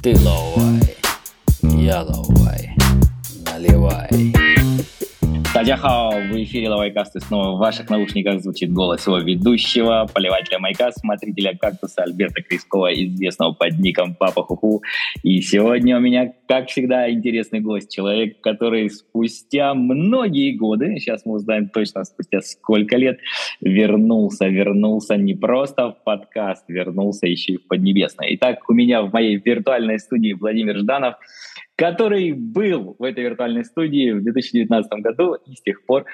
Ты ловай, я ловай, Садяхао, в эфире Лавайкаст, и снова в ваших наушниках звучит голос его ведущего, поливателя майка, смотрителя кактуса Альберта Крискова, известного под ником Папа Хуху. И сегодня у меня, как всегда, интересный гость, человек, который спустя многие годы, сейчас мы узнаем точно спустя сколько лет, вернулся, вернулся не просто в подкаст, вернулся еще и в Поднебесное. Итак, у меня в моей виртуальной студии Владимир Жданов, который был в этой виртуальной студии в 2019 году, и с тех пор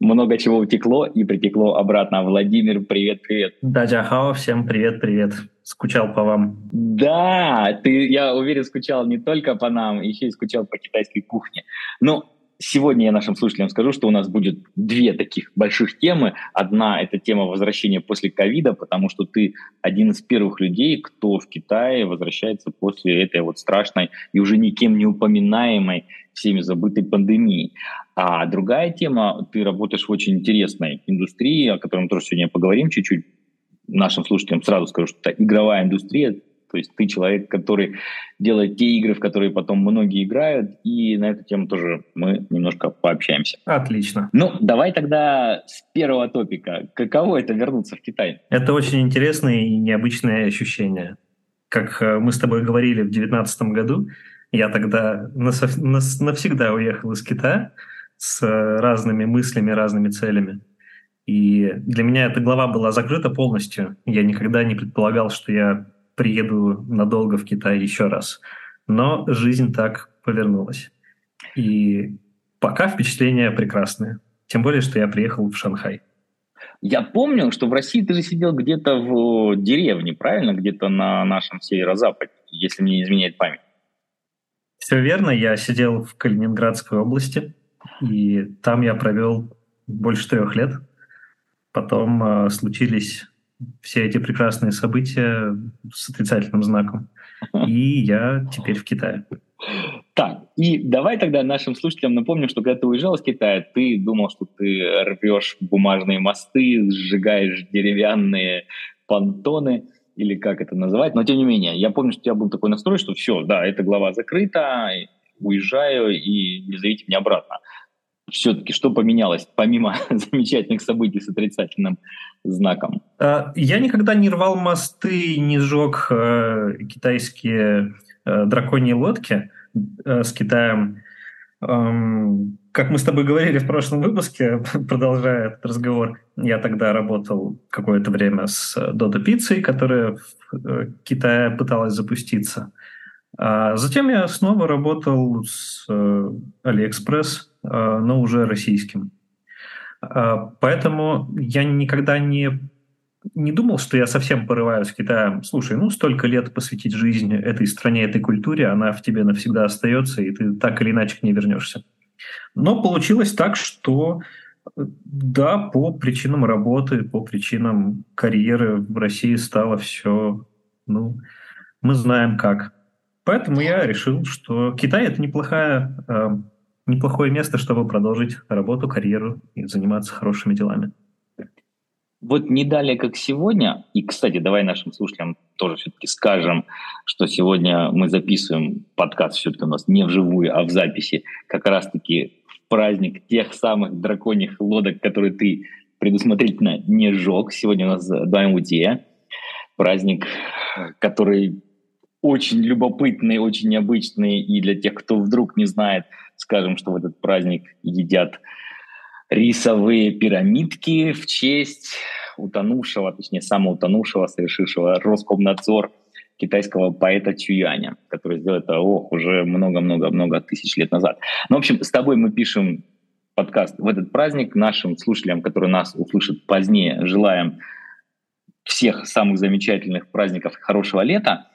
много чего утекло и притекло обратно. Владимир, привет-привет. Да, Джахао, всем привет-привет. Скучал по вам. Да, ты, я уверен, скучал не только по нам, еще и скучал по китайской кухне. Ну, Сегодня я нашим слушателям скажу, что у нас будет две таких больших темы. Одна – это тема возвращения после ковида, потому что ты один из первых людей, кто в Китае возвращается после этой вот страшной и уже никем не упоминаемой всеми забытой пандемии. А другая тема – ты работаешь в очень интересной индустрии, о которой мы тоже сегодня поговорим чуть-чуть. Нашим слушателям сразу скажу, что это игровая индустрия, то есть ты человек, который делает те игры, в которые потом многие играют, и на эту тему тоже мы немножко пообщаемся. Отлично. Ну, давай тогда с первого топика. Каково это вернуться в Китай? Это очень интересное и необычное ощущение. Как э, мы с тобой говорили в 2019 году, я тогда навсегда уехал из Китая с разными мыслями, разными целями. И для меня эта глава была закрыта полностью. Я никогда не предполагал, что я приеду надолго в Китай еще раз. Но жизнь так повернулась. И пока впечатления прекрасные. Тем более, что я приехал в Шанхай. Я помню, что в России ты же сидел где-то в деревне, правильно? Где-то на нашем северо-западе, если мне не изменяет память. Все верно. Я сидел в Калининградской области, и там я провел больше трех лет. Потом э, случились все эти прекрасные события с отрицательным знаком. И я теперь в Китае. Так, и давай тогда нашим слушателям напомним, что когда ты уезжал из Китая, ты думал, что ты рвешь бумажные мосты, сжигаешь деревянные понтоны, или как это называть, но тем не менее, я помню, что у тебя был такой настрой, что все, да, эта глава закрыта, уезжаю и не зовите меня обратно все-таки что поменялось, помимо замечательных событий с отрицательным знаком? А, я никогда не рвал мосты, не сжег э, китайские э, драконьи лодки э, с Китаем. Эм, как мы с тобой говорили в прошлом выпуске, продолжая этот разговор, я тогда работал какое-то время с Dodo Pizza, которая в э, Китае пыталась запуститься. А затем я снова работал с э, AliExpress, э, но уже российским. А, поэтому я никогда не, не думал, что я совсем порываюсь в Китае. Слушай, ну столько лет посвятить жизнь этой стране, этой культуре, она в тебе навсегда остается, и ты так или иначе к ней вернешься. Но получилось так, что да, по причинам работы, по причинам карьеры в России стало все, ну, мы знаем как. Поэтому я решил, что Китай это неплохая, э, неплохое место, чтобы продолжить работу, карьеру и заниматься хорошими делами. Вот не далее, как сегодня, и, кстати, давай нашим слушателям тоже все-таки скажем, что сегодня мы записываем подкаст все-таки у нас не вживую, а в записи, как раз-таки в праздник тех самых драконьих лодок, которые ты предусмотрительно не сжег. Сегодня у нас Дуаймутия, праздник, который очень любопытный, очень необычный. И для тех, кто вдруг не знает, скажем, что в этот праздник едят рисовые пирамидки в честь утонувшего, точнее, самоутонувшего, совершившего Роскомнадзор китайского поэта Чуяня, который сделал это, ох, уже много-много-много тысяч лет назад. Ну, в общем, с тобой мы пишем подкаст в этот праздник. Нашим слушателям, которые нас услышат позднее, желаем всех самых замечательных праздников хорошего лета.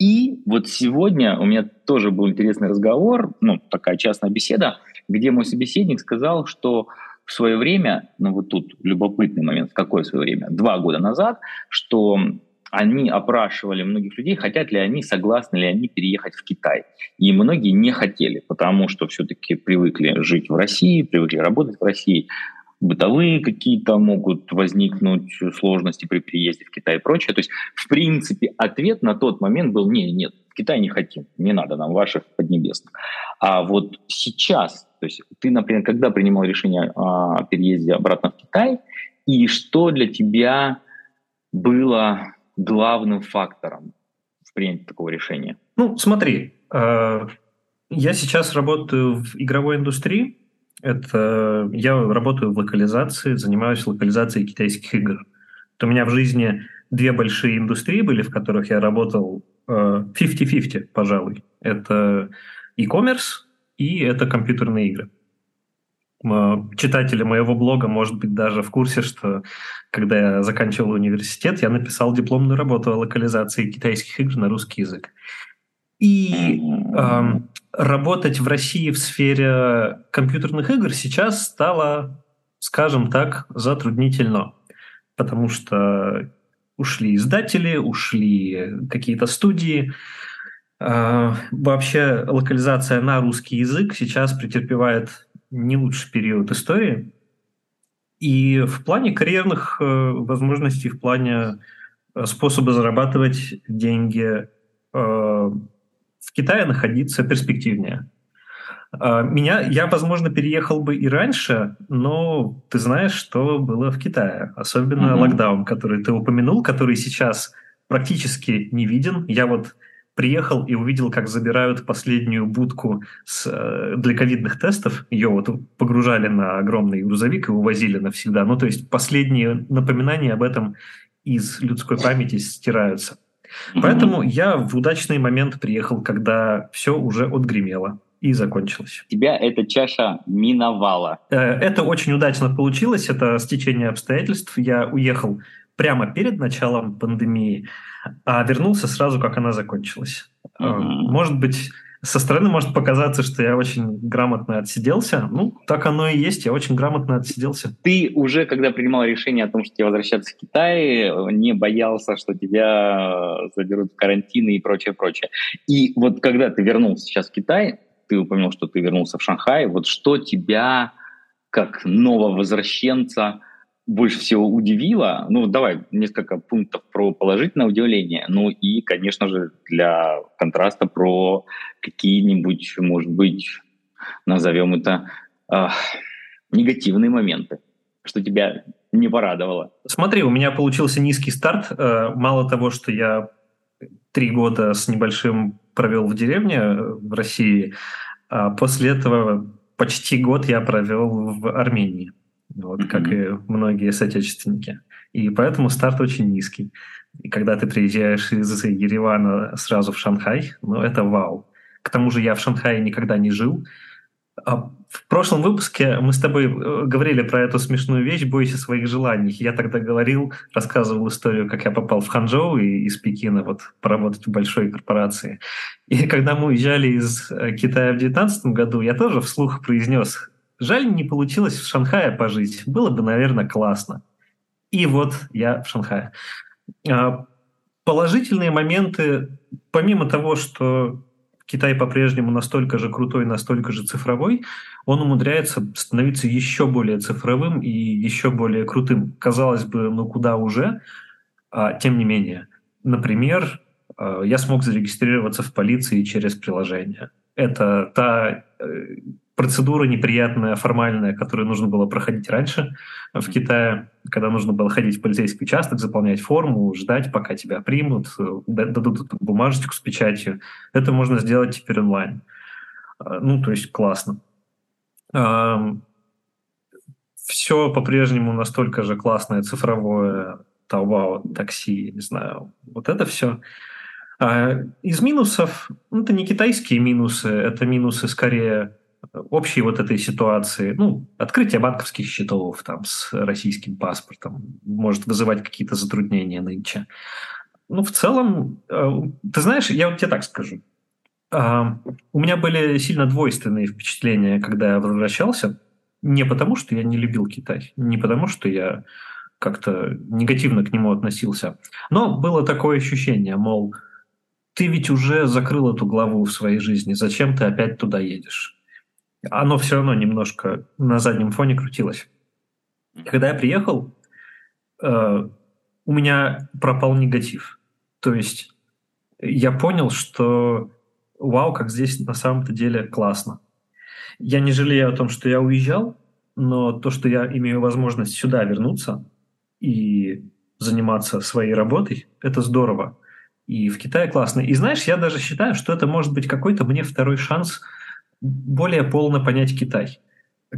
И вот сегодня у меня тоже был интересный разговор, ну, такая частная беседа, где мой собеседник сказал, что в свое время, ну вот тут любопытный момент, в какое свое время, два года назад, что они опрашивали многих людей, хотят ли они, согласны ли они переехать в Китай. И многие не хотели, потому что все-таки привыкли жить в России, привыкли работать в России. Бытовые какие-то могут возникнуть сложности при переезде в Китай и прочее. То есть, в принципе, ответ на тот момент был, не, нет, Китай не хотим, не надо нам ваших поднебесных. А вот сейчас, то есть ты, например, когда принимал решение о переезде обратно в Китай, и что для тебя было главным фактором в принятии такого решения? Ну, смотри, э, я сейчас работаю в игровой индустрии, это я работаю в локализации, занимаюсь локализацией китайских игр. То у меня в жизни две большие индустрии были, в которых я работал 50-50, э, пожалуй. Это e-commerce и это компьютерные игры. Читатели моего блога, может быть, даже в курсе, что когда я заканчивал университет, я написал дипломную работу о локализации китайских игр на русский язык. И э, работать в России в сфере компьютерных игр сейчас стало, скажем так, затруднительно, потому что ушли издатели, ушли какие-то студии. Э, вообще локализация на русский язык сейчас претерпевает не лучший период истории. И в плане карьерных э, возможностей, в плане э, способа зарабатывать деньги в Китае находиться перспективнее. А, меня, я, возможно, переехал бы и раньше, но ты знаешь, что было в Китае. Особенно mm-hmm. локдаун, который ты упомянул, который сейчас практически не виден. Я вот приехал и увидел, как забирают последнюю будку с, э, для ковидных тестов. Ее вот погружали на огромный грузовик и увозили навсегда. Ну, то есть последние напоминания об этом из людской памяти стираются. Поэтому я в удачный момент приехал, когда все уже отгремело и закончилось. Тебя эта чаша миновала. Э, это очень удачно получилось, это стечение обстоятельств. Я уехал прямо перед началом пандемии, а вернулся сразу, как она закончилась. Угу. Может быть, со стороны может показаться, что я очень грамотно отсиделся. Ну, так оно и есть, я очень грамотно отсиделся. Ты уже, когда принимал решение о том, что тебе возвращаться в Китай, не боялся, что тебя заберут в карантины и прочее, прочее. И вот когда ты вернулся сейчас в Китай, ты упомянул, что ты вернулся в Шанхай, вот что тебя как нового возвращенца больше всего удивило, ну, давай несколько пунктов про положительное удивление, ну и, конечно же, для контраста про какие-нибудь, может быть, назовем это, э, негативные моменты, что тебя не порадовало. Смотри, у меня получился низкий старт. Э, мало того, что я три года с небольшим провел в деревне э, в России, а после этого почти год я провел в Армении вот, mm-hmm. как и многие соотечественники. И поэтому старт очень низкий. И когда ты приезжаешь из Еревана сразу в Шанхай, ну, это вау. К тому же я в Шанхае никогда не жил. А в прошлом выпуске мы с тобой э, говорили про эту смешную вещь «Бойся своих желаний». Я тогда говорил, рассказывал историю, как я попал в Ханчжоу и из Пекина вот, поработать в большой корпорации. И когда мы уезжали из э, Китая в 2019 году, я тоже вслух произнес Жаль, не получилось в Шанхае пожить. Было бы, наверное, классно. И вот я в Шанхае. А, положительные моменты, помимо того, что Китай по-прежнему настолько же крутой, настолько же цифровой, он умудряется становиться еще более цифровым и еще более крутым. Казалось бы, ну куда уже, а, тем не менее. Например, а, я смог зарегистрироваться в полиции через приложение. Это та э, процедура неприятная, формальная, которую нужно было проходить раньше в Китае, когда нужно было ходить в полицейский участок, заполнять форму, ждать, пока тебя примут, дадут бумажечку с печатью. Это можно сделать теперь онлайн. А, ну, то есть классно. Все по-прежнему настолько же классное цифровое Taobao, такси, не знаю, вот это все. А из минусов, ну, это не китайские минусы, это минусы скорее общей вот этой ситуации, ну, открытие банковских счетов там с российским паспортом может вызывать какие-то затруднения нынче. Ну, в целом, э, ты знаешь, я вот тебе так скажу. А, у меня были сильно двойственные впечатления, когда я возвращался. Не потому, что я не любил Китай, не потому, что я как-то негативно к нему относился. Но было такое ощущение, мол, ты ведь уже закрыл эту главу в своей жизни, зачем ты опять туда едешь? Оно все равно немножко на заднем фоне крутилось. Когда я приехал, э, у меня пропал негатив. То есть я понял, что вау, как здесь на самом-то деле классно. Я не жалею о том, что я уезжал, но то, что я имею возможность сюда вернуться и заниматься своей работой, это здорово. И в Китае классно. И знаешь, я даже считаю, что это может быть какой-то мне второй шанс более полно понять Китай.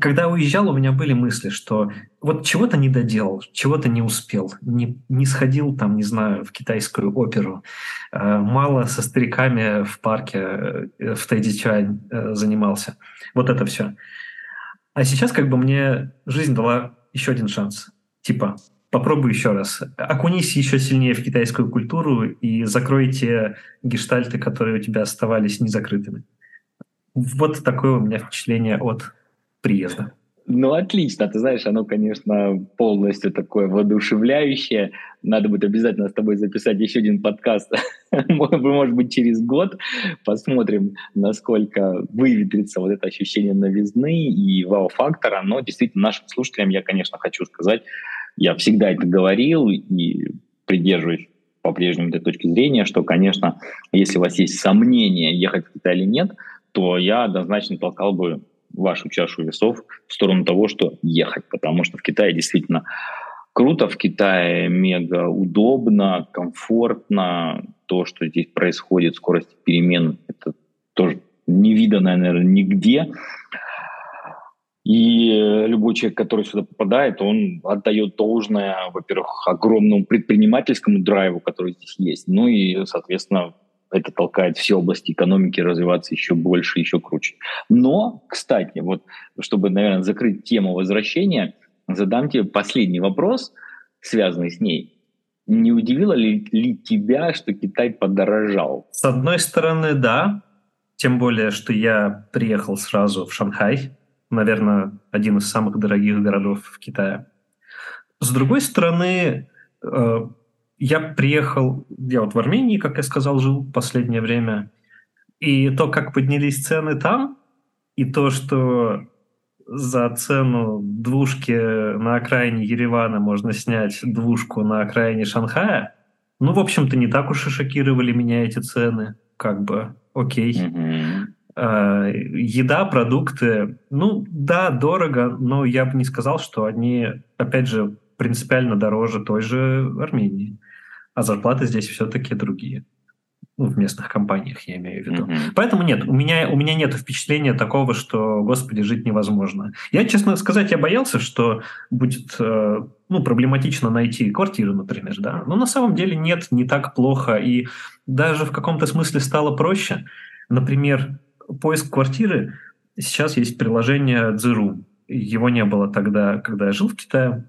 Когда уезжал, у меня были мысли, что вот чего-то не доделал, чего-то не успел, не, не сходил там, не знаю, в китайскую оперу, э, мало со стариками в парке э, в Тайдичань э, занимался. Вот это все. А сейчас как бы мне жизнь дала еще один шанс. Типа, попробуй еще раз. Окунись еще сильнее в китайскую культуру и закрой те гештальты, которые у тебя оставались незакрытыми. Вот такое у меня впечатление от приезда. Ну, отлично. Ты знаешь, оно, конечно, полностью такое воодушевляющее. Надо будет обязательно с тобой записать еще один подкаст, может быть, через год. Посмотрим, насколько выветрится вот это ощущение новизны и вау-фактора. Но действительно, нашим слушателям я, конечно, хочу сказать, я всегда это говорил и придерживаюсь по-прежнему этой точки зрения, что, конечно, если у вас есть сомнения, ехать в Китай или нет, то я однозначно толкал бы вашу чашу весов в сторону того, что ехать, потому что в Китае действительно круто, в Китае мега удобно, комфортно, то, что здесь происходит, скорость перемен, это тоже не видано, наверное, нигде. И любой человек, который сюда попадает, он отдает должное, во-первых, огромному предпринимательскому драйву, который здесь есть, ну и, соответственно, это толкает все области экономики развиваться еще больше, еще круче. Но, кстати, вот чтобы, наверное, закрыть тему возвращения, задам тебе последний вопрос, связанный с ней. Не удивило ли, ли тебя, что Китай подорожал? С одной стороны, да. Тем более, что я приехал сразу в Шанхай. Наверное, один из самых дорогих городов в Китае. С другой стороны, э, я приехал, я вот в Армении, как я сказал, жил последнее время, и то, как поднялись цены там, и то, что за цену двушки на окраине Еревана можно снять двушку на окраине Шанхая, ну, в общем-то, не так уж и шокировали меня эти цены, как бы, окей. Mm-hmm. еда, продукты, ну, да, дорого, но я бы не сказал, что они, опять же, принципиально дороже той же Армении а зарплаты здесь все-таки другие. Ну, в местных компаниях, я имею в виду. Mm-hmm. Поэтому нет, у меня, у меня нет впечатления такого, что, господи, жить невозможно. Я, честно сказать, я боялся, что будет э, ну, проблематично найти квартиру, например, да. Но на самом деле нет, не так плохо. И даже в каком-то смысле стало проще. Например, поиск квартиры. Сейчас есть приложение Дзиру. Его не было тогда, когда я жил в Китае.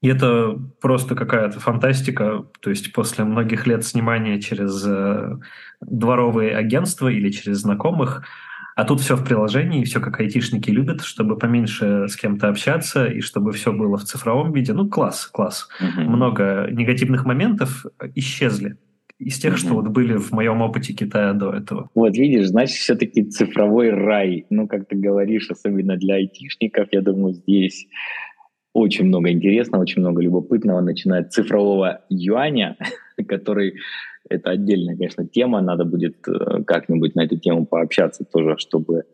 И это просто какая-то фантастика. То есть после многих лет снимания через э, дворовые агентства или через знакомых, а тут все в приложении, все как айтишники любят, чтобы поменьше с кем-то общаться и чтобы все было в цифровом виде. Ну, класс, класс. Mm-hmm. Много негативных моментов исчезли из тех, mm-hmm. что вот были в моем опыте Китая до этого. Вот видишь, значит, все-таки цифровой рай. Ну, как ты говоришь, особенно для айтишников, я думаю, здесь очень много интересного, очень много любопытного, начиная от цифрового юаня, который это отдельная, конечно, тема, надо будет э, как-нибудь на эту тему пообщаться тоже, чтобы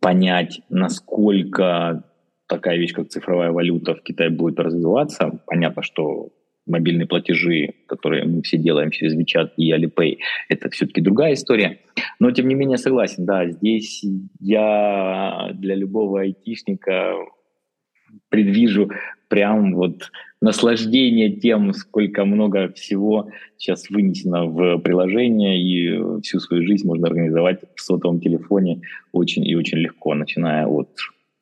понять, насколько такая вещь, как цифровая валюта в Китае будет развиваться. Понятно, что мобильные платежи, которые мы все делаем через WeChat и Alipay, это все-таки другая история. Но, тем не менее, согласен, да, здесь я для любого айтишника предвижу прям вот наслаждение тем, сколько много всего сейчас вынесено в приложение, и всю свою жизнь можно организовать в сотовом телефоне очень и очень легко, начиная от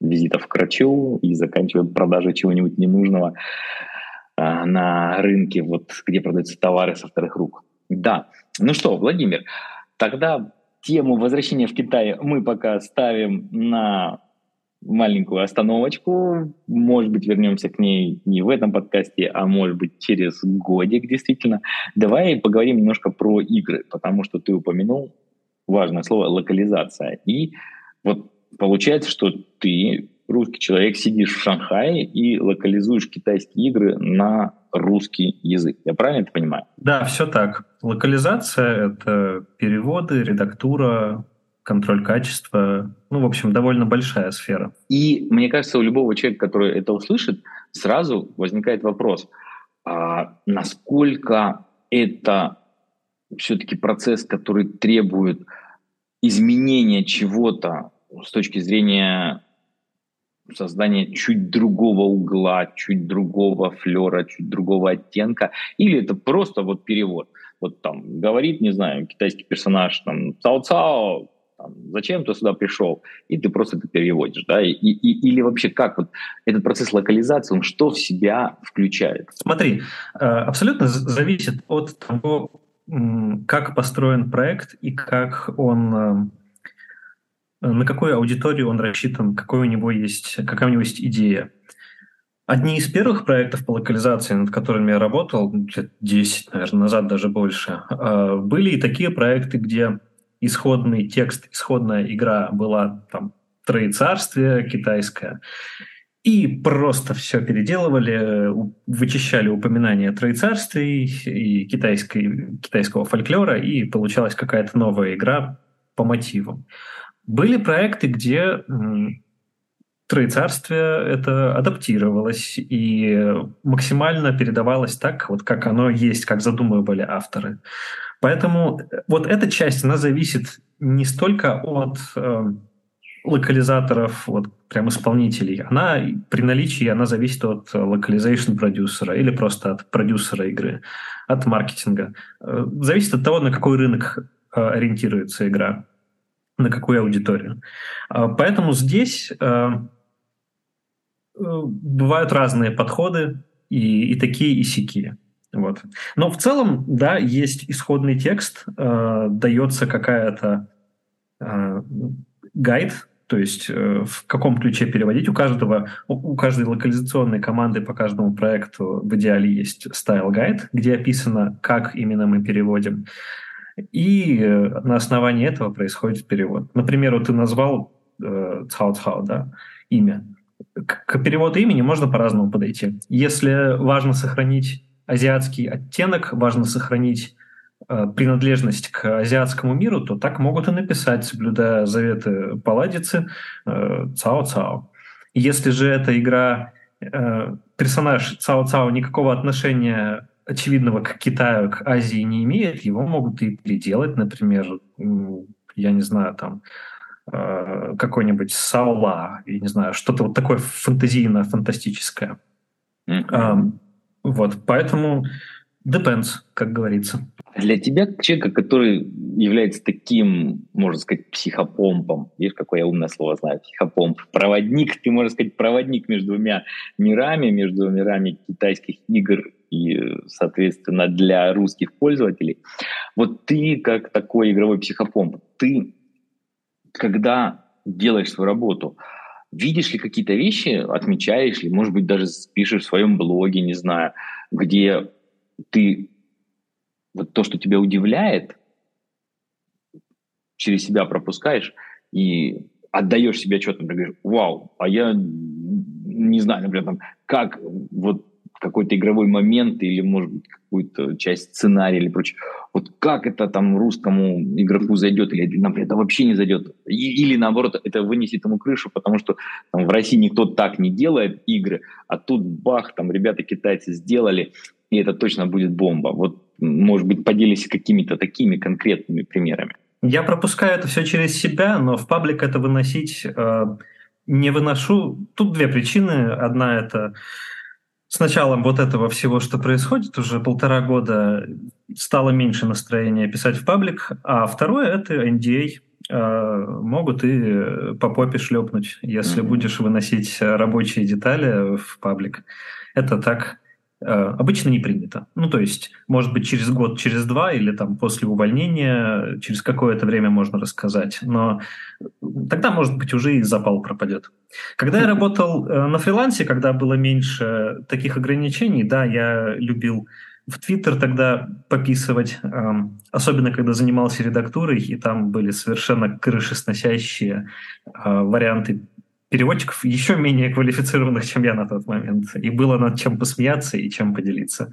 визитов к врачу и заканчивая продажей чего-нибудь ненужного а, на рынке, вот где продаются товары со вторых рук. Да. Ну что, Владимир, тогда тему возвращения в Китай мы пока ставим на маленькую остановочку. Может быть, вернемся к ней не в этом подкасте, а может быть, через годик действительно. Давай поговорим немножко про игры, потому что ты упомянул важное слово локализация. И вот получается, что ты русский человек, сидишь в Шанхае и локализуешь китайские игры на русский язык. Я правильно это понимаю? Да, все так. Локализация — это переводы, редактура, контроль качества. Ну, в общем, довольно большая сфера. И мне кажется, у любого человека, который это услышит, сразу возникает вопрос, а насколько это все-таки процесс, который требует изменения чего-то с точки зрения создания чуть другого угла, чуть другого флера, чуть другого оттенка, или это просто вот перевод. Вот там говорит, не знаю, китайский персонаж, там, цао-цао, зачем ты сюда пришел, и ты просто это переводишь, да, и, и, или вообще как вот этот процесс локализации, он что в себя включает? Смотри, э, абсолютно зависит от того, как построен проект и как он э, на какую аудиторию он рассчитан, какой у него есть, какая у него есть идея. Одни из первых проектов по локализации, над которыми я работал, лет 10, наверное, назад даже больше, э, были и такие проекты, где исходный текст, исходная игра была там троецарствие китайское, и просто все переделывали, вычищали упоминания троецарствий и китайской, китайского фольклора, и получалась какая-то новая игра по мотивам. Были проекты, где троецарствие это адаптировалось и максимально передавалось так, вот как оно есть, как задумывали авторы. Поэтому вот эта часть, она зависит не столько от э, локализаторов, вот прям исполнителей, она при наличии она зависит от локализation продюсера или просто от продюсера игры, от маркетинга. Э, зависит от того, на какой рынок э, ориентируется игра, на какую аудиторию. Э, поэтому здесь бывают разные подходы, и, и такие, и сякие. Вот. Но в целом, да, есть исходный текст, э, дается какая-то э, guide, то есть э, в каком ключе переводить. У каждого, у каждой локализационной команды по каждому проекту в идеале есть style guide, где описано, как именно мы переводим. И э, на основании этого происходит перевод. Например, вот ты назвал э, Цао Цао, да, имя. К, переводу имени можно по-разному подойти. Если важно сохранить азиатский оттенок, важно сохранить Э, принадлежность к азиатскому миру, то так могут и написать, соблюдая заветы Паладицы, э, «Цао-Цао». Если же эта игра, э, персонаж Цао-Цао никакого отношения очевидного к Китаю, к Азии не имеет, его могут и переделать, например, я не знаю, там, какой-нибудь Саула, я не знаю, что-то вот такое фантазийно-фантастическое. Mm-hmm. Вот, поэтому depends, как говорится. Для тебя, человека, который является таким, можно сказать, психопомпом, видишь, какое я умное слово знаю, психопомп, проводник, ты, можешь сказать, проводник между двумя мирами, между мирами китайских игр и, соответственно, для русских пользователей. Вот ты, как такой игровой психопомп, ты, когда делаешь свою работу, видишь ли какие-то вещи, отмечаешь ли, может быть, даже пишешь в своем блоге, не знаю, где ты вот то, что тебя удивляет, через себя пропускаешь и отдаешь себе отчет, например, говоришь, вау, а я не знаю, например, там, как вот какой-то игровой момент или, может быть, какую-то часть сценария или прочее. Вот как это там русскому игроку зайдет, или, например, это вообще не зайдет. И, или, наоборот, это вынесет ему крышу, потому что там, в России никто так не делает игры, а тут бах, там ребята китайцы сделали, и это точно будет бомба. Вот может быть, поделись какими-то такими конкретными примерами. Я пропускаю это все через себя, но в паблик это выносить э, не выношу. Тут две причины. Одна это с началом вот этого всего, что происходит, уже полтора года стало меньше настроения писать в паблик, а второе это NDA. Э, могут и по попе шлепнуть, если mm-hmm. будешь выносить рабочие детали в паблик. Это так обычно не принято. Ну, то есть, может быть, через год, через два или там после увольнения, через какое-то время можно рассказать, но тогда, может быть, уже и запал пропадет. Когда я работал э, на фрилансе, когда было меньше таких ограничений, да, я любил в Твиттер тогда пописывать, эм, особенно когда занимался редактурой, и там были совершенно крышесносящие э, варианты переводчиков еще менее квалифицированных, чем я на тот момент. И было над чем посмеяться и чем поделиться.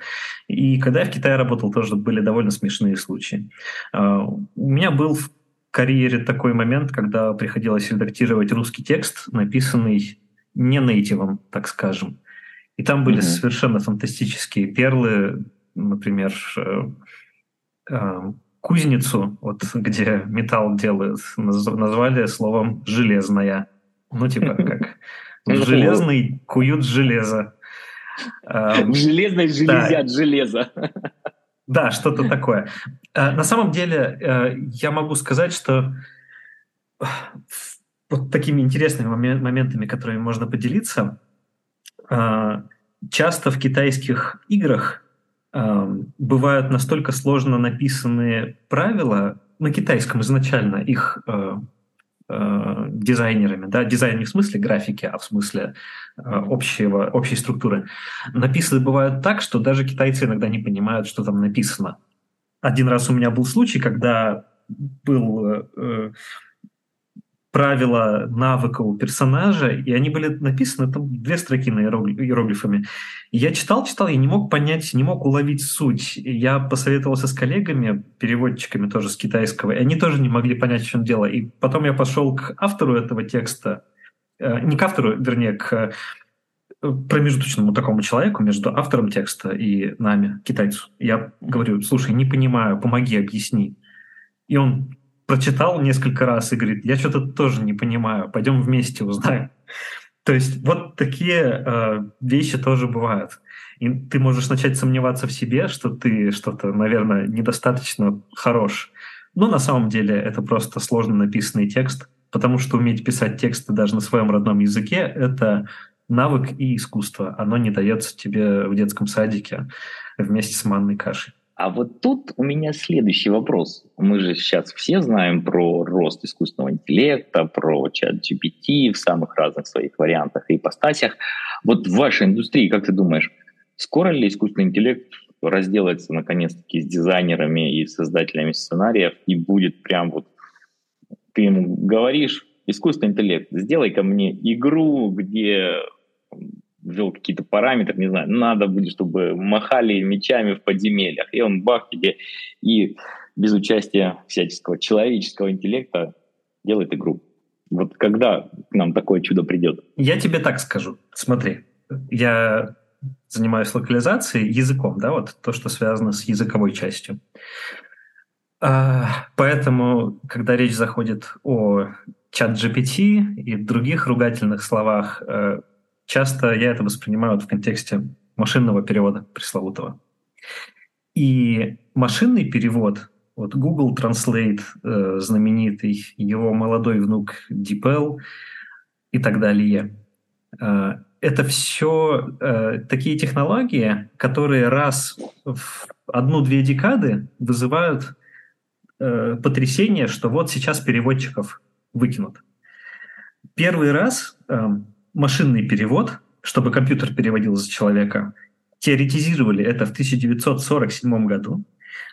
И когда я в Китае работал, тоже были довольно смешные случаи. А, у меня был в карьере такой момент, когда приходилось редактировать русский текст, написанный не нейтивом, так скажем. И там были mm-hmm. совершенно фантастические перлы, например, э, э, кузницу, вот где металл делают, назвали словом «железная». Ну, типа как «железный куют железо». В железной железят железо. Да, что-то такое. Э, на самом деле, я могу сказать, что вот такими интересными моментами, которыми можно поделиться, часто в китайских играх бывают настолько сложно написанные правила на китайском изначально их э, э, дизайнерами, да, дизайн не в смысле графики, а в смысле э, общего, общей структуры, написаны бывают так, что даже китайцы иногда не понимают, что там написано. Один раз у меня был случай, когда был э, правила навыка у персонажа, и они были написаны там две строки на иероглифами. Я читал, читал, я не мог понять, не мог уловить суть. Я посоветовался с коллегами, переводчиками тоже с китайского, и они тоже не могли понять, в чем дело. И потом я пошел к автору этого текста, э, не к автору, вернее, к э, промежуточному такому человеку между автором текста и нами, китайцу. Я говорю, слушай, не понимаю, помоги, объясни. И он прочитал несколько раз и говорит, я что-то тоже не понимаю, пойдем вместе узнаем. То есть вот такие э, вещи тоже бывают. И ты можешь начать сомневаться в себе, что ты что-то, наверное, недостаточно хорош. Но на самом деле это просто сложно написанный текст, потому что уметь писать тексты даже на своем родном языке — это навык и искусство. Оно не дается тебе в детском садике вместе с манной кашей. А вот тут у меня следующий вопрос. Мы же сейчас все знаем про рост искусственного интеллекта, про чат GPT в самых разных своих вариантах и ипостасях. Вот в вашей индустрии, как ты думаешь, скоро ли искусственный интеллект разделается наконец-таки с дизайнерами и создателями сценариев и будет прям вот ты ему говоришь, искусственный интеллект, сделай ко мне игру, где ввел какие-то параметры, не знаю, надо будет, чтобы махали мечами в подземельях, и он бах тебе, и без участия всяческого человеческого интеллекта делает игру. Вот когда нам такое чудо придет? Я тебе так скажу. Смотри, я занимаюсь локализацией языком, да, вот то, что связано с языковой частью. А, поэтому, когда речь заходит о чат GPT и других ругательных словах, э, часто я это воспринимаю в контексте машинного перевода пресловутого. И машинный перевод, вот Google Translate э, знаменитый, его молодой внук DeepL и так далее, э, это все э, такие технологии, которые раз в одну-две декады вызывают потрясение, что вот сейчас переводчиков выкинут. Первый раз машинный перевод, чтобы компьютер переводил за человека, теоретизировали это в 1947 году,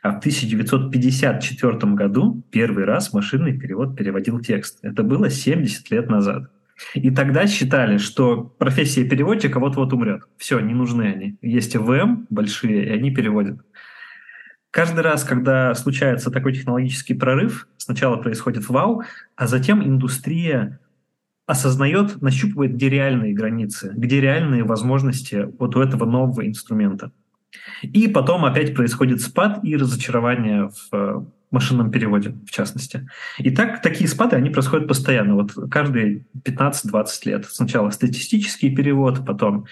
а в 1954 году первый раз машинный перевод переводил текст. Это было 70 лет назад. И тогда считали, что профессия переводчика вот-вот умрет. Все, не нужны они. Есть ВМ большие, и они переводят. Каждый раз, когда случается такой технологический прорыв, сначала происходит вау, а затем индустрия осознает, нащупывает, где реальные границы, где реальные возможности вот у этого нового инструмента. И потом опять происходит спад и разочарование в э, машинном переводе, в частности. И так, такие спады, они происходят постоянно, вот каждые 15-20 лет. Сначала статистический перевод, потом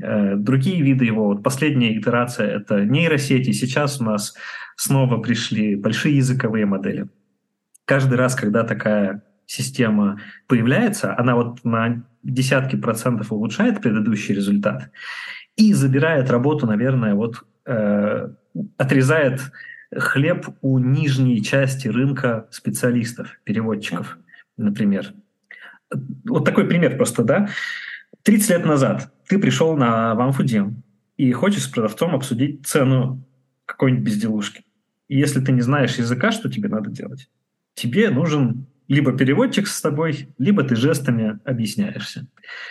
э, другие виды его. Вот последняя итерация — это нейросети. Сейчас у нас снова пришли большие языковые модели. Каждый раз, когда такая система появляется, она вот на десятки процентов улучшает предыдущий результат и забирает работу, наверное, вот э, отрезает хлеб у нижней части рынка специалистов, переводчиков, например. Вот такой пример просто, да? 30 лет назад ты пришел на Вамфудем и хочешь с продавцом обсудить цену какой-нибудь безделушки. Если ты не знаешь языка, что тебе надо делать? Тебе нужен либо переводчик с тобой, либо ты жестами объясняешься.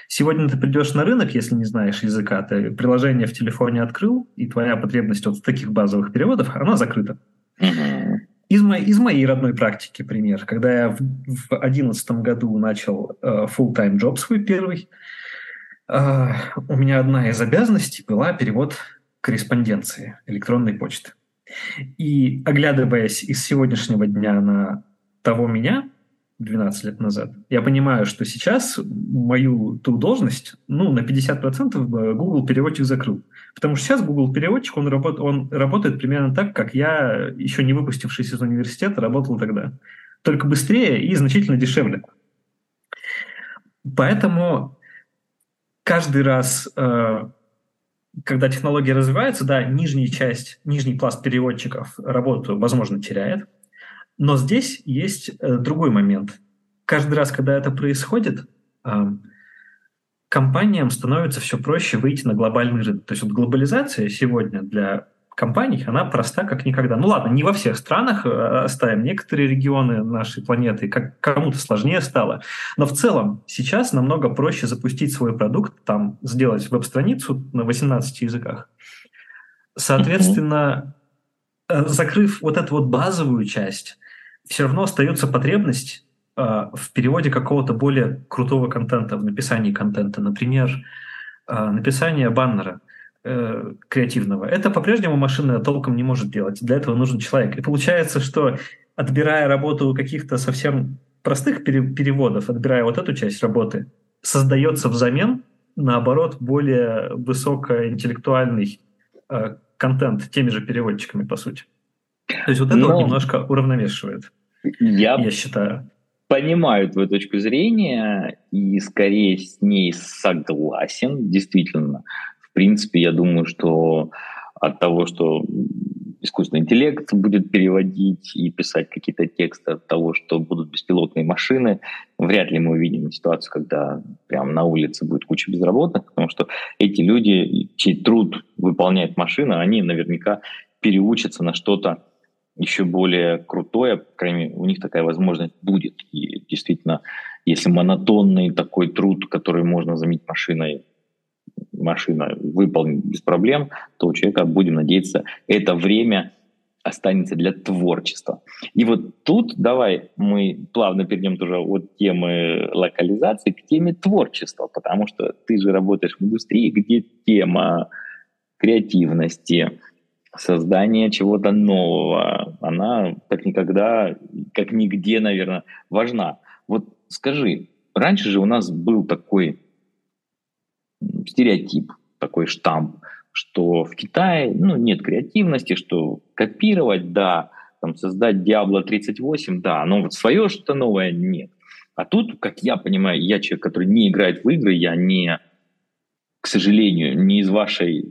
Сегодня ты придешь на рынок, если не знаешь языка, ты приложение в телефоне открыл, и твоя потребность от таких базовых переводов, она закрыта. Из, моей, из моей родной практики пример. Когда я в 2011 году начал uh, full-time job свой первый, uh, у меня одна из обязанностей была перевод корреспонденции электронной почты. И оглядываясь из сегодняшнего дня на того меня, 12 лет назад. Я понимаю, что сейчас мою ту должность, ну, на 50% Google переводчик закрыл. Потому что сейчас Google переводчик, он, работ, он работает примерно так, как я, еще не выпустившись из университета, работал тогда. Только быстрее и значительно дешевле. Поэтому каждый раз, э, когда технология развивается, да, нижняя часть, нижний пласт переводчиков работу, возможно, теряет. Но здесь есть э, другой момент. Каждый раз, когда это происходит, компаниям становится все проще выйти на глобальный рынок. То есть вот глобализация сегодня для компаний, она проста как никогда. Ну ладно, не во всех странах э, оставим, некоторые регионы нашей планеты как кому-то сложнее стало, но в целом сейчас намного проще запустить свой продукт, там сделать веб-страницу на 18 языках. Соответственно, э, закрыв вот эту вот базовую часть, все равно остается потребность э, в переводе какого-то более крутого контента, в написании контента. Например, э, написание баннера э, креативного. Это по-прежнему машина толком не может делать. Для этого нужен человек. И получается, что отбирая работу каких-то совсем простых пере- переводов, отбирая вот эту часть работы, создается взамен, наоборот, более высокоинтеллектуальный э, контент теми же переводчиками, по сути. То есть вот это Но... немножко уравновешивает, я, я считаю. Понимаю твою точку зрения и скорее с ней согласен. Действительно, в принципе, я думаю, что от того, что искусственный интеллект будет переводить и писать какие-то тексты, от того, что будут беспилотные машины, вряд ли мы увидим ситуацию, когда прямо на улице будет куча безработных, потому что эти люди, чей труд выполняет машина, они наверняка переучатся на что-то еще более крутое, по крайней мере, у них такая возможность будет. И действительно, если монотонный такой труд, который можно заменить машиной, машина выполнит без проблем, то у человека, будем надеяться, это время останется для творчества. И вот тут давай мы плавно перейдем тоже от темы локализации к теме творчества, потому что ты же работаешь в индустрии, где тема креативности, создание чего-то нового, она как никогда, как нигде, наверное, важна. Вот скажи, раньше же у нас был такой стереотип, такой штамп, что в Китае ну, нет креативности, что копировать, да, там, создать Diablo 38, да, но вот свое что-то новое нет. А тут, как я понимаю, я человек, который не играет в игры, я не, к сожалению, не из вашей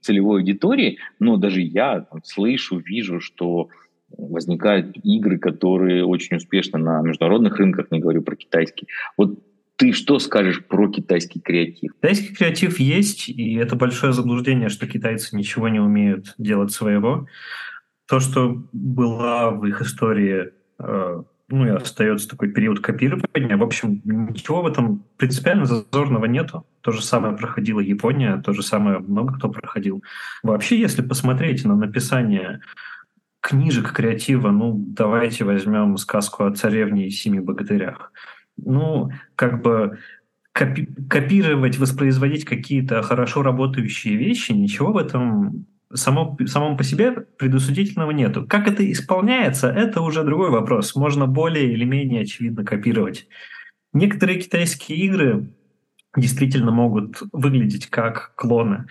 целевой аудитории, но даже я там, слышу, вижу, что возникают игры, которые очень успешно на международных рынках, не говорю про китайский. Вот ты что скажешь про китайский креатив? Китайский креатив есть, и это большое заблуждение, что китайцы ничего не умеют делать своего. То, что было в их истории э, ну и остается такой период копирования. В общем, ничего в этом принципиально зазорного нету. То же самое проходила Япония, то же самое много кто проходил. Вообще, если посмотреть на написание книжек креатива, ну, давайте возьмем сказку о царевне и семи богатырях. Ну, как бы копи копировать, воспроизводить какие-то хорошо работающие вещи, ничего в этом само, самом по себе предусудительного нету. Как это исполняется, это уже другой вопрос. Можно более или менее очевидно копировать. Некоторые китайские игры действительно могут выглядеть как клоны.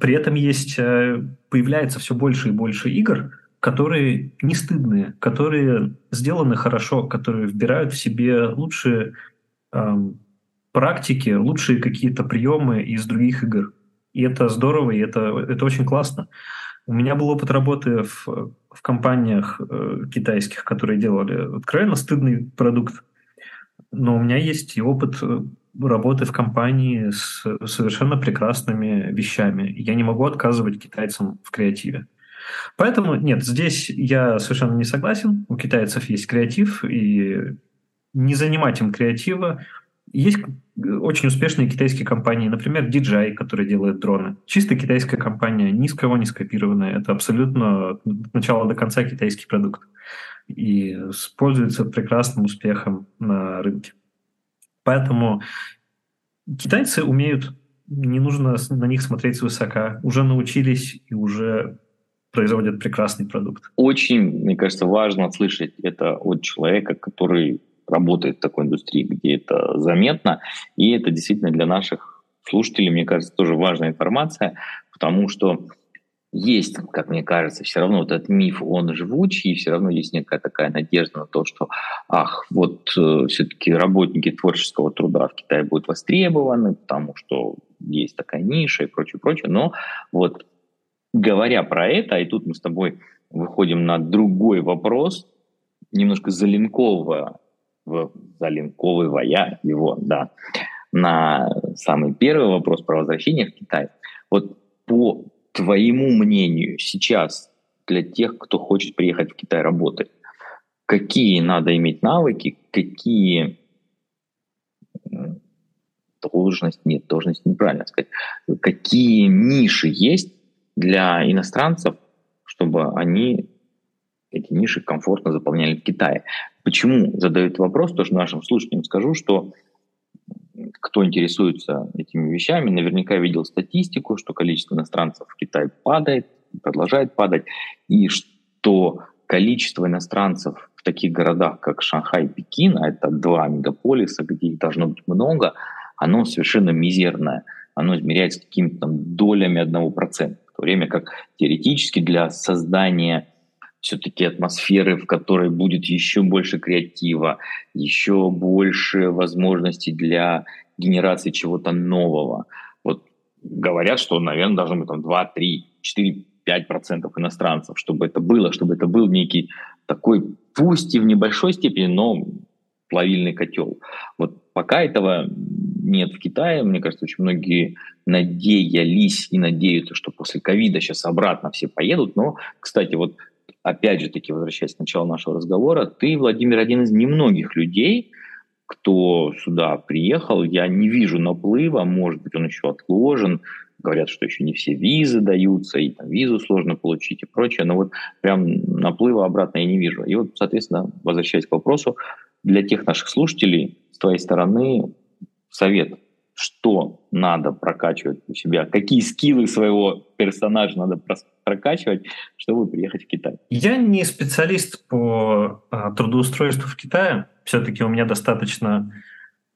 При этом есть, э, появляется все больше и больше игр, которые не стыдные, которые сделаны хорошо, которые вбирают в себе лучшие эм, практики, лучшие какие-то приемы из других игр. И это здорово, и это, это очень классно. У меня был опыт работы в, в компаниях э, китайских, которые делали откровенно стыдный продукт. Но у меня есть и опыт э, работы в компании с совершенно прекрасными вещами. Я не могу отказывать китайцам в креативе. Поэтому нет, здесь я совершенно не согласен. У китайцев есть креатив, и не занимать им креатива. Есть очень успешные китайские компании, например, DJI, который делает дроны. Чисто китайская компания, ни с кого не скопированная. Это абсолютно от начала до конца китайский продукт. И пользуется прекрасным успехом на рынке. Поэтому китайцы умеют, не нужно на них смотреть свысока, уже научились и уже производят прекрасный продукт. Очень, мне кажется, важно слышать это от человека, который работает в такой индустрии, где это заметно. И это действительно для наших слушателей, мне кажется, тоже важная информация, потому что есть, как мне кажется, все равно вот этот миф, он живучий, и все равно есть некая такая надежда на то, что, ах, вот э, все-таки работники творческого труда в Китае будут востребованы, потому что есть такая ниша и прочее, прочее. Но вот говоря про это, и тут мы с тобой выходим на другой вопрос, немножко залинковывая залинковывая его, да, на самый первый вопрос про возвращение в Китай. Вот по твоему мнению сейчас для тех, кто хочет приехать в Китай работать, какие надо иметь навыки, какие должность, нет, должность неправильно сказать, какие ниши есть для иностранцев, чтобы они эти ниши комфортно заполняли в Китае. Почему задают вопрос, тоже нашим слушателям скажу, что кто интересуется этими вещами, наверняка видел статистику, что количество иностранцев в Китае падает, продолжает падать, и что количество иностранцев в таких городах, как Шанхай и Пекин, а это два мегаполиса, где их должно быть много, оно совершенно мизерное. Оно измеряется какими-то долями одного процента. В то время как теоретически для создания все-таки атмосферы, в которой будет еще больше креатива, еще больше возможностей для генерации чего-то нового. Вот говорят, что, наверное, должно быть там 2, 3, 4, 5 процентов иностранцев, чтобы это было, чтобы это был некий такой, пусть и в небольшой степени, но плавильный котел. Вот пока этого нет в Китае, мне кажется, очень многие надеялись и надеются, что после ковида сейчас обратно все поедут. Но, кстати, вот опять же таки, возвращаясь к началу нашего разговора, ты, Владимир, один из немногих людей, кто сюда приехал, я не вижу наплыва, может быть, он еще отложен, говорят, что еще не все визы даются, и там визу сложно получить и прочее, но вот прям наплыва обратно я не вижу. И вот, соответственно, возвращаясь к вопросу, для тех наших слушателей с твоей стороны совет – что надо прокачивать у себя, какие скиллы своего персонажа надо прокачивать, чтобы приехать в Китай? Я не специалист по а, трудоустройству в Китае. Все-таки у меня достаточно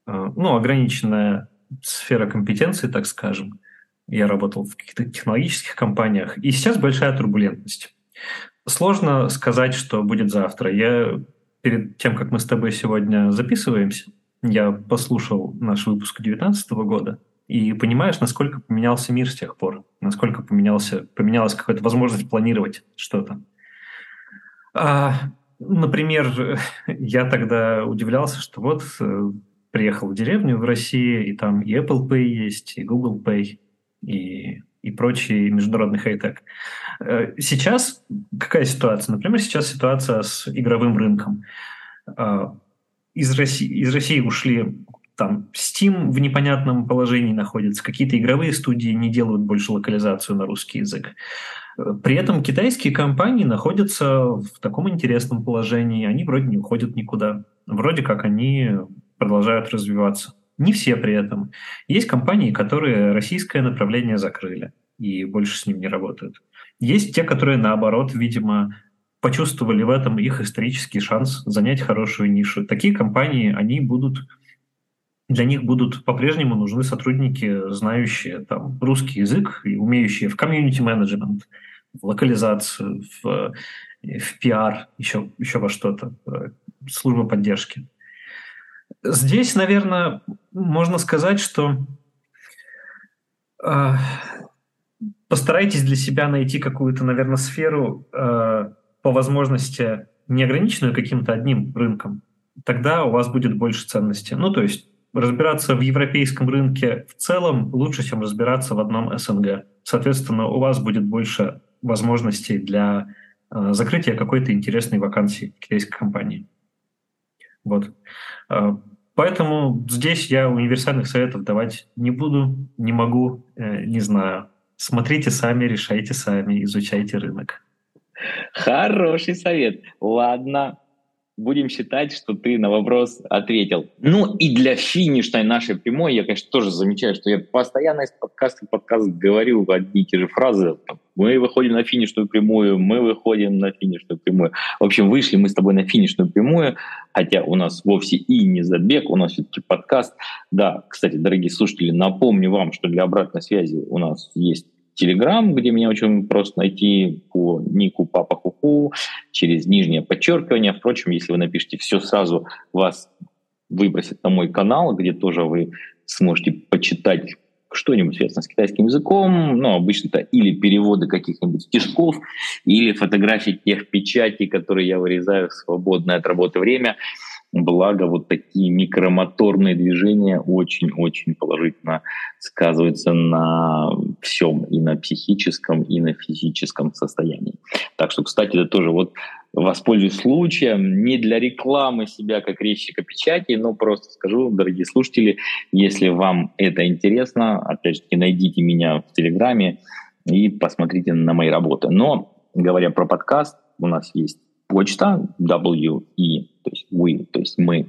а, ну, ограниченная сфера компетенции, так скажем. Я работал в каких-то технологических компаниях, и сейчас большая турбулентность. Сложно сказать, что будет завтра. Я перед тем, как мы с тобой сегодня записываемся, я послушал наш выпуск 2019 года, и понимаешь, насколько поменялся мир с тех пор, насколько поменялся, поменялась какая-то возможность планировать что-то. А, например, я тогда удивлялся, что вот э, приехал в деревню в России, и там и Apple Pay есть, и Google Pay, и, и прочий международный хай-тек. Э, сейчас какая ситуация? Например, сейчас ситуация с игровым рынком. Из России, из России ушли там Steam в непонятном положении находится, какие-то игровые студии не делают больше локализацию на русский язык. При этом китайские компании находятся в таком интересном положении, они вроде не уходят никуда, вроде как они продолжают развиваться. Не все при этом. Есть компании, которые российское направление закрыли и больше с ним не работают. Есть те, которые наоборот, видимо, почувствовали в этом их исторический шанс занять хорошую нишу. Такие компании, они будут для них будут по-прежнему нужны сотрудники, знающие там русский язык и умеющие в комьюнити-менеджмент, в локализацию, в, в пиар, еще, еще во что-то, служба поддержки. Здесь, наверное, можно сказать, что э, постарайтесь для себя найти какую-то, наверное, сферу, э, по возможности не ограниченную каким-то одним рынком, тогда у вас будет больше ценности. Ну, то есть разбираться в европейском рынке в целом лучше, чем разбираться в одном СНГ. Соответственно, у вас будет больше возможностей для э, закрытия какой-то интересной вакансии китайской компании. Вот. А, поэтому здесь я универсальных советов давать не буду, не могу, э, не знаю. Смотрите сами, решайте сами, изучайте рынок. Хороший совет. Ладно, будем считать, что ты на вопрос ответил. Ну и для финишной нашей прямой я, конечно, тоже замечаю, что я постоянно из подкаста в подкаст говорю одни и те же фразы. Мы выходим на финишную прямую, мы выходим на финишную прямую. В общем, вышли мы с тобой на финишную прямую, хотя у нас вовсе и не забег, у нас все-таки подкаст. Да, кстати, дорогие слушатели, напомню вам, что для обратной связи у нас есть Телеграм, где меня очень просто найти по нику Папа Хуху, через нижнее подчеркивание. Впрочем, если вы напишите все сразу, вас выбросит на мой канал, где тоже вы сможете почитать что-нибудь связанное с китайским языком, ну, обычно это или переводы каких-нибудь стишков, или фотографии тех печатей, которые я вырезаю в свободное от работы время. Благо, вот такие микромоторные движения очень-очень положительно сказываются на всем, и на психическом, и на физическом состоянии. Так что, кстати, это тоже вот воспользуюсь случаем, не для рекламы себя как резчика печати, но просто скажу, дорогие слушатели, если вам это интересно, опять же, найдите меня в Телеграме и посмотрите на мои работы. Но, говоря про подкаст, у нас есть почта WE, то есть we, то есть мы,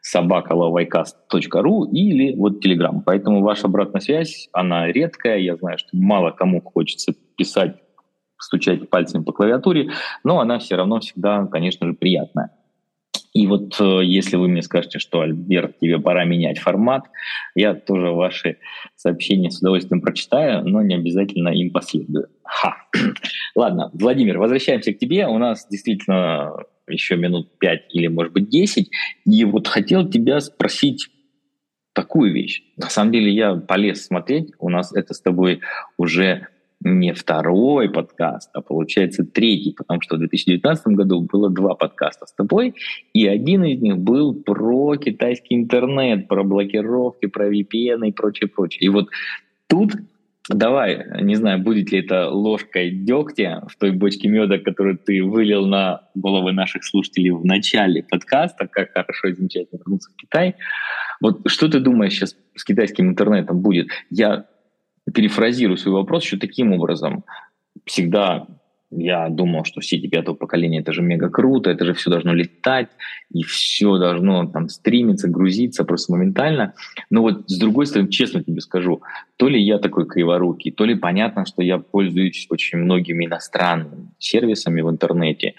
собака собакаловайкаст.ру или вот Telegram. Поэтому ваша обратная связь, она редкая. Я знаю, что мало кому хочется писать, стучать пальцами по клавиатуре, но она все равно всегда, конечно же, приятная. И вот э, если вы мне скажете, что, Альберт, тебе пора менять формат, я тоже ваши сообщения с удовольствием прочитаю, но не обязательно им последую. Ха. Ладно, Владимир, возвращаемся к тебе. У нас действительно еще минут пять или, может быть, десять. И вот хотел тебя спросить такую вещь. На самом деле я полез смотреть. У нас это с тобой уже не второй подкаст, а получается третий, потому что в 2019 году было два подкаста с тобой, и один из них был про китайский интернет, про блокировки, про VPN и прочее, прочее. И вот тут Давай, не знаю, будет ли это ложкой дегтя в той бочке меда, которую ты вылил на головы наших слушателей в начале подкаста, как хорошо и замечательно вернуться в Китай. Вот что ты думаешь сейчас с китайским интернетом будет? Я перефразирую свой вопрос еще таким образом. Всегда я думал, что сети пятого поколения это же мега круто, это же все должно летать, и все должно там стримиться, грузиться просто моментально. Но вот с другой стороны, честно тебе скажу, то ли я такой криворукий, то ли понятно, что я пользуюсь очень многими иностранными сервисами в интернете,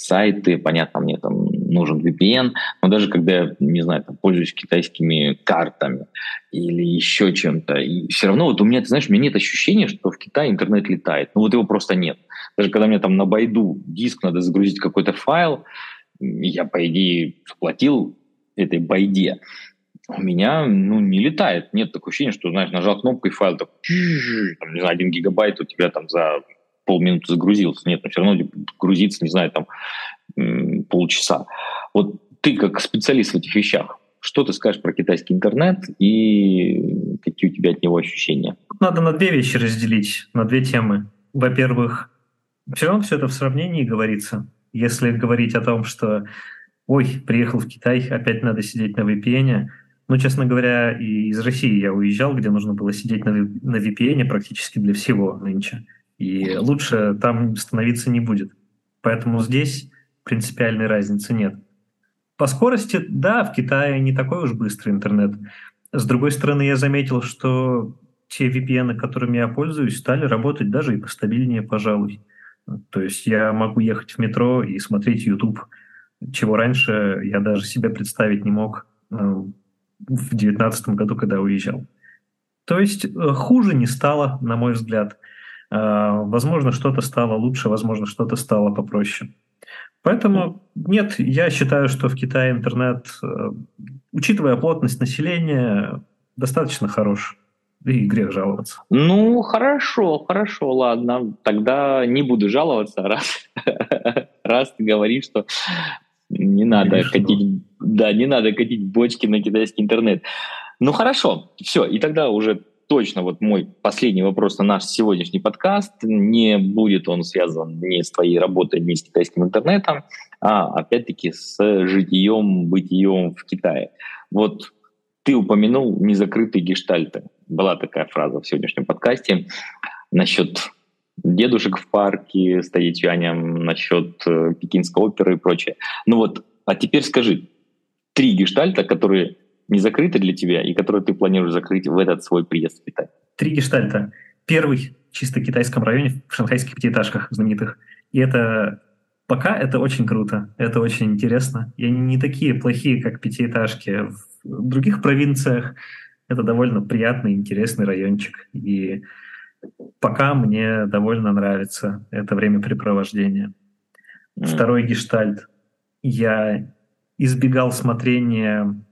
сайты, понятно, мне там нужен VPN, но даже когда я, не знаю, там, пользуюсь китайскими картами или еще чем-то, и все равно вот у меня, ты знаешь, у меня нет ощущения, что в Китае интернет летает. Ну вот его просто нет. Даже когда мне там на байду диск надо загрузить какой-то файл, я, по идее, заплатил этой байде, у меня ну, не летает. Нет такого ощущения, что, знаешь, нажал кнопку и файл так, там, не знаю, один гигабайт у тебя там за полминуты загрузился. Нет, но все равно грузится, не знаю, там полчаса. Вот ты как специалист в этих вещах, что ты скажешь про китайский интернет и какие у тебя от него ощущения? Надо на две вещи разделить, на две темы. Во-первых, все равно все это в сравнении говорится. Если говорить о том, что ой, приехал в Китай, опять надо сидеть на VPN, ну, честно говоря, и из России я уезжал, где нужно было сидеть на, на VPN практически для всего нынче. И лучше там становиться не будет. Поэтому здесь принципиальной разницы нет. По скорости, да, в Китае не такой уж быстрый интернет. С другой стороны, я заметил, что те VPN, которыми я пользуюсь, стали работать даже и постабильнее, пожалуй. То есть я могу ехать в метро и смотреть YouTube, чего раньше я даже себе представить не мог э, в 2019 году, когда уезжал. То есть э, хуже не стало, на мой взгляд. А, возможно, что-то стало лучше, возможно, что-то стало попроще. Поэтому нет, я считаю, что в Китае интернет, э, учитывая плотность населения, достаточно хорош. И грех жаловаться. Ну, хорошо, хорошо, ладно. Тогда не буду жаловаться, раз, раз ты говоришь, что не надо Конечно. катить, да, не надо катить бочки на китайский интернет. Ну хорошо, все, и тогда уже точно вот мой последний вопрос на наш сегодняшний подкаст. Не будет он связан ни с твоей работой, ни с китайским интернетом, а опять-таки с житием, бытием в Китае. Вот ты упомянул незакрытые гештальты. Была такая фраза в сегодняшнем подкасте насчет дедушек в парке с Таитюанем, насчет э, пекинской оперы и прочее. Ну вот, а теперь скажи, три гештальта, которые не закрыты для тебя и которые ты планируешь закрыть в этот свой приезд в Китай? Три гештальта. Первый чисто в китайском районе, в шанхайских пятиэтажках знаменитых. И это пока это очень круто, это очень интересно. И они не такие плохие, как пятиэтажки в других провинциях. Это довольно приятный, интересный райончик. И пока мне довольно нравится это времяпрепровождение. Mm. Второй гештальт. Я избегал смотрения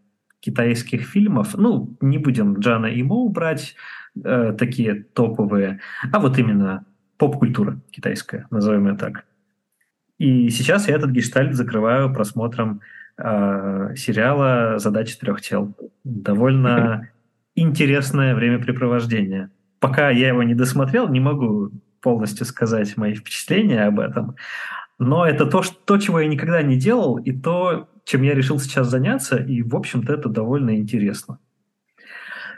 китайских фильмов. Ну, не будем Джана и Моу брать, э, такие топовые, а вот именно поп-культура китайская, назовем ее так. И сейчас я этот гештальт закрываю просмотром э, сериала «Задача трех тел». Довольно интересное времяпрепровождение. Пока я его не досмотрел, не могу полностью сказать мои впечатления об этом. Но это то, что, то, чего я никогда не делал, и то, чем я решил сейчас заняться, и, в общем-то, это довольно интересно.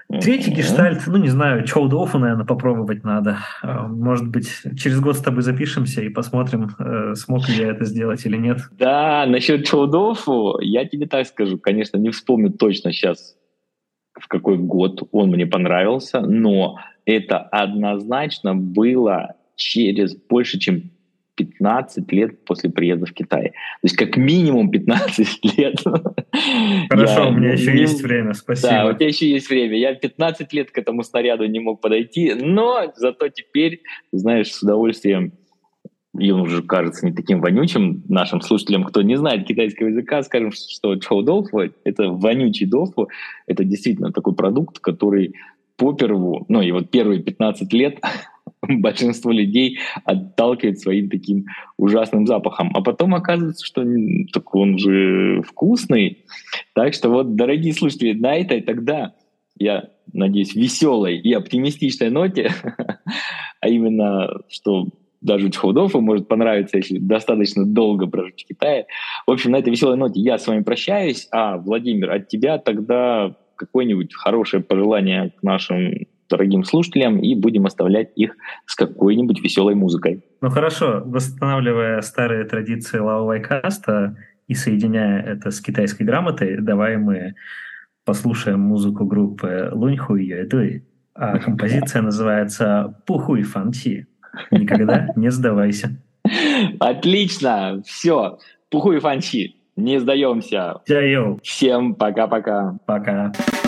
Третий гештальт, ну, не знаю, Чоудофу, наверное, попробовать надо. А, может быть, через год с тобой запишемся и посмотрим, э, смог ли я это сделать или нет. Да, насчет Чоудофу, я тебе так скажу, конечно, не вспомню точно сейчас, в какой год он мне понравился, но это однозначно было через больше, чем 15 лет после приезда в Китай. То есть как минимум 15 лет. Хорошо, я, у меня еще не, есть время, спасибо. Да, у тебя еще есть время. Я 15 лет к этому снаряду не мог подойти, но зато теперь, знаешь, с удовольствием и он уже кажется не таким вонючим нашим слушателям, кто не знает китайского языка, скажем, что чоу дофу — это вонючий дофу, это действительно такой продукт, который поперву, ну и вот первые 15 лет большинство людей отталкивает своим таким ужасным запахом. А потом оказывается, что так он же вкусный. Так что вот, дорогие слушатели, на этой тогда, я надеюсь, веселой и оптимистичной ноте, а именно, что даже Чхудову может понравиться, если достаточно долго прожить в Китае. В общем, на этой веселой ноте я с вами прощаюсь, а, Владимир, от тебя тогда какое-нибудь хорошее пожелание к нашим дорогим слушателям и будем оставлять их с какой-нибудь веселой музыкой. Ну хорошо, восстанавливая старые традиции Лаовайкаста и соединяя это с китайской грамотой, давай мы послушаем музыку группы Луньхуй Юэдуй. А композиция называется «Пухуй фанти». Никогда не сдавайся. Отлично, все. Пухуй фанчи. Не сдаемся. Всем пока-пока. Пока. -пока. пока.